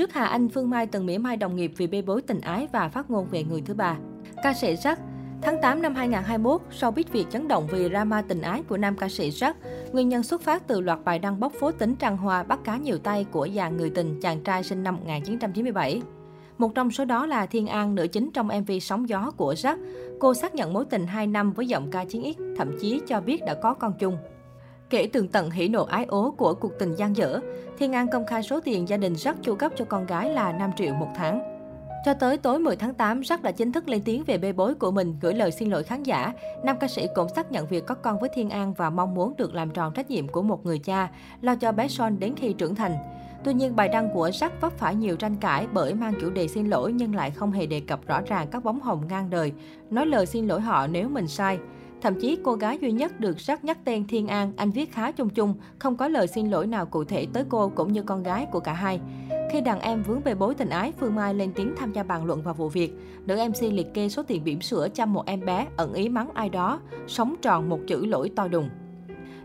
Trước Hà Anh, Phương Mai từng mỉa mai đồng nghiệp vì bê bối tình ái và phát ngôn về người thứ ba. Ca sĩ Jack Tháng 8 năm 2021, showbiz Việt chấn động vì drama tình ái của nam ca sĩ Jack. Nguyên nhân xuất phát từ loạt bài đăng bóc phốt tính trăng hoa bắt cá nhiều tay của dàn người tình chàng trai sinh năm 1997. Một trong số đó là Thiên An, nữ chính trong MV Sóng Gió của Jack. Cô xác nhận mối tình 2 năm với giọng ca chiến ít, thậm chí cho biết đã có con chung. Kể tường tận hỉ nộ ái ố của cuộc tình gian dở, Thiên An công khai số tiền gia đình Jack chu cấp cho con gái là 5 triệu một tháng. Cho tới tối 10 tháng 8, Jack đã chính thức lên tiếng về bê bối của mình, gửi lời xin lỗi khán giả. Nam ca sĩ cũng xác nhận việc có con với Thiên An và mong muốn được làm tròn trách nhiệm của một người cha, lo cho bé Son đến khi trưởng thành. Tuy nhiên, bài đăng của Jack vấp phải nhiều tranh cãi bởi mang chủ đề xin lỗi nhưng lại không hề đề cập rõ ràng các bóng hồng ngang đời, nói lời xin lỗi họ nếu mình sai. Thậm chí cô gái duy nhất được sắc nhắc tên Thiên An, anh viết khá chung chung, không có lời xin lỗi nào cụ thể tới cô cũng như con gái của cả hai. Khi đàn em vướng bê bối tình ái, Phương Mai lên tiếng tham gia bàn luận vào vụ việc. Nữ MC liệt kê số tiền bỉm sữa chăm một em bé, ẩn ý mắng ai đó, sống tròn một chữ lỗi to đùng.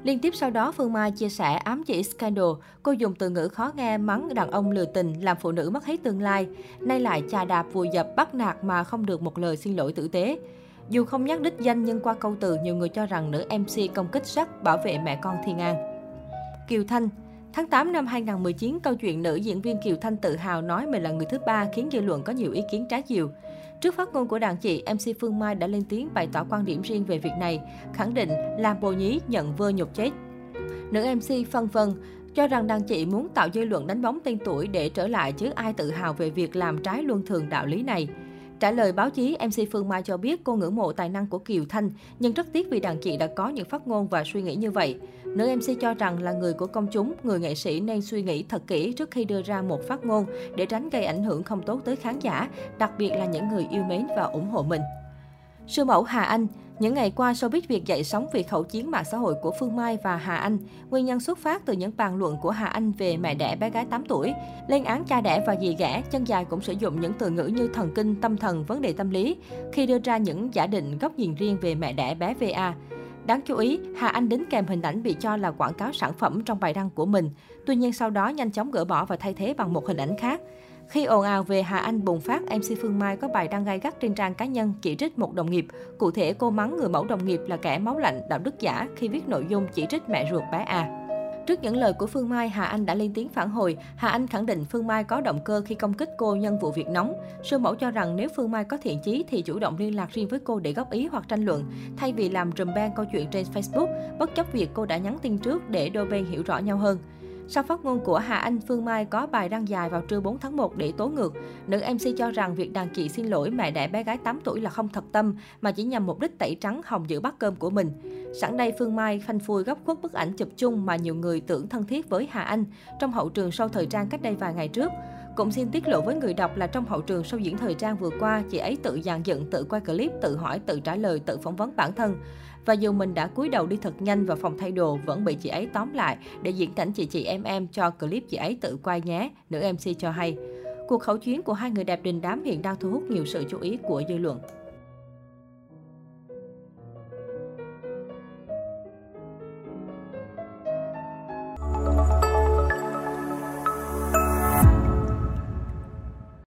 Liên tiếp sau đó, Phương Mai chia sẻ ám chỉ scandal. Cô dùng từ ngữ khó nghe mắng đàn ông lừa tình, làm phụ nữ mất hết tương lai. Nay lại chà đạp vùi dập bắt nạt mà không được một lời xin lỗi tử tế. Dù không nhắc đích danh nhưng qua câu từ, nhiều người cho rằng nữ MC công kích sắc bảo vệ mẹ con Thiên An. Kiều Thanh Tháng 8 năm 2019, câu chuyện nữ diễn viên Kiều Thanh tự hào nói mình là người thứ ba khiến dư luận có nhiều ý kiến trái chiều. Trước phát ngôn của đàn chị, MC Phương Mai đã lên tiếng bày tỏ quan điểm riêng về việc này, khẳng định làm bồ nhí nhận vơ nhục chết. Nữ MC phân vân, cho rằng đàn chị muốn tạo dư luận đánh bóng tên tuổi để trở lại chứ ai tự hào về việc làm trái luân thường đạo lý này. Trả lời báo chí, MC Phương Mai cho biết cô ngưỡng mộ tài năng của Kiều Thanh, nhưng rất tiếc vì đàn chị đã có những phát ngôn và suy nghĩ như vậy. Nữ MC cho rằng là người của công chúng, người nghệ sĩ nên suy nghĩ thật kỹ trước khi đưa ra một phát ngôn để tránh gây ảnh hưởng không tốt tới khán giả, đặc biệt là những người yêu mến và ủng hộ mình. Sư mẫu Hà Anh những ngày qua, showbiz Việt dậy sóng vì khẩu chiến mạng xã hội của Phương Mai và Hà Anh. Nguyên nhân xuất phát từ những bàn luận của Hà Anh về mẹ đẻ bé gái 8 tuổi. Lên án cha đẻ và dì ghẻ, chân dài cũng sử dụng những từ ngữ như thần kinh, tâm thần, vấn đề tâm lý khi đưa ra những giả định góc nhìn riêng về mẹ đẻ bé VA. Đáng chú ý, Hà Anh đính kèm hình ảnh bị cho là quảng cáo sản phẩm trong bài đăng của mình. Tuy nhiên sau đó nhanh chóng gỡ bỏ và thay thế bằng một hình ảnh khác. Khi ồn ào về Hà Anh bùng phát, MC Phương Mai có bài đăng gai gắt trên trang cá nhân chỉ trích một đồng nghiệp. Cụ thể, cô mắng người mẫu đồng nghiệp là kẻ máu lạnh, đạo đức giả khi viết nội dung chỉ trích mẹ ruột bé A. Trước những lời của Phương Mai, Hà Anh đã lên tiếng phản hồi. Hà Anh khẳng định Phương Mai có động cơ khi công kích cô nhân vụ việc nóng. Sư mẫu cho rằng nếu Phương Mai có thiện chí thì chủ động liên lạc riêng với cô để góp ý hoặc tranh luận, thay vì làm rùm bang câu chuyện trên Facebook, bất chấp việc cô đã nhắn tin trước để đôi bên hiểu rõ nhau hơn. Sau phát ngôn của Hà Anh, Phương Mai có bài đăng dài vào trưa 4 tháng 1 để tố ngược. Nữ MC cho rằng việc đàn chị xin lỗi mẹ đẻ bé gái 8 tuổi là không thật tâm, mà chỉ nhằm mục đích tẩy trắng hồng giữ bát cơm của mình. Sẵn đây, Phương Mai phanh phui góc khuất bức ảnh chụp chung mà nhiều người tưởng thân thiết với Hà Anh trong hậu trường sau thời trang cách đây vài ngày trước. Cũng xin tiết lộ với người đọc là trong hậu trường sau diễn thời trang vừa qua, chị ấy tự dàn dựng, tự quay clip, tự hỏi, tự trả lời, tự phỏng vấn bản thân. Và dù mình đã cúi đầu đi thật nhanh vào phòng thay đồ, vẫn bị chị ấy tóm lại để diễn cảnh chị chị em em cho clip chị ấy tự quay nhé, nữ MC cho hay. Cuộc khẩu chiến của hai người đẹp đình đám hiện đang thu hút nhiều sự chú ý của dư luận.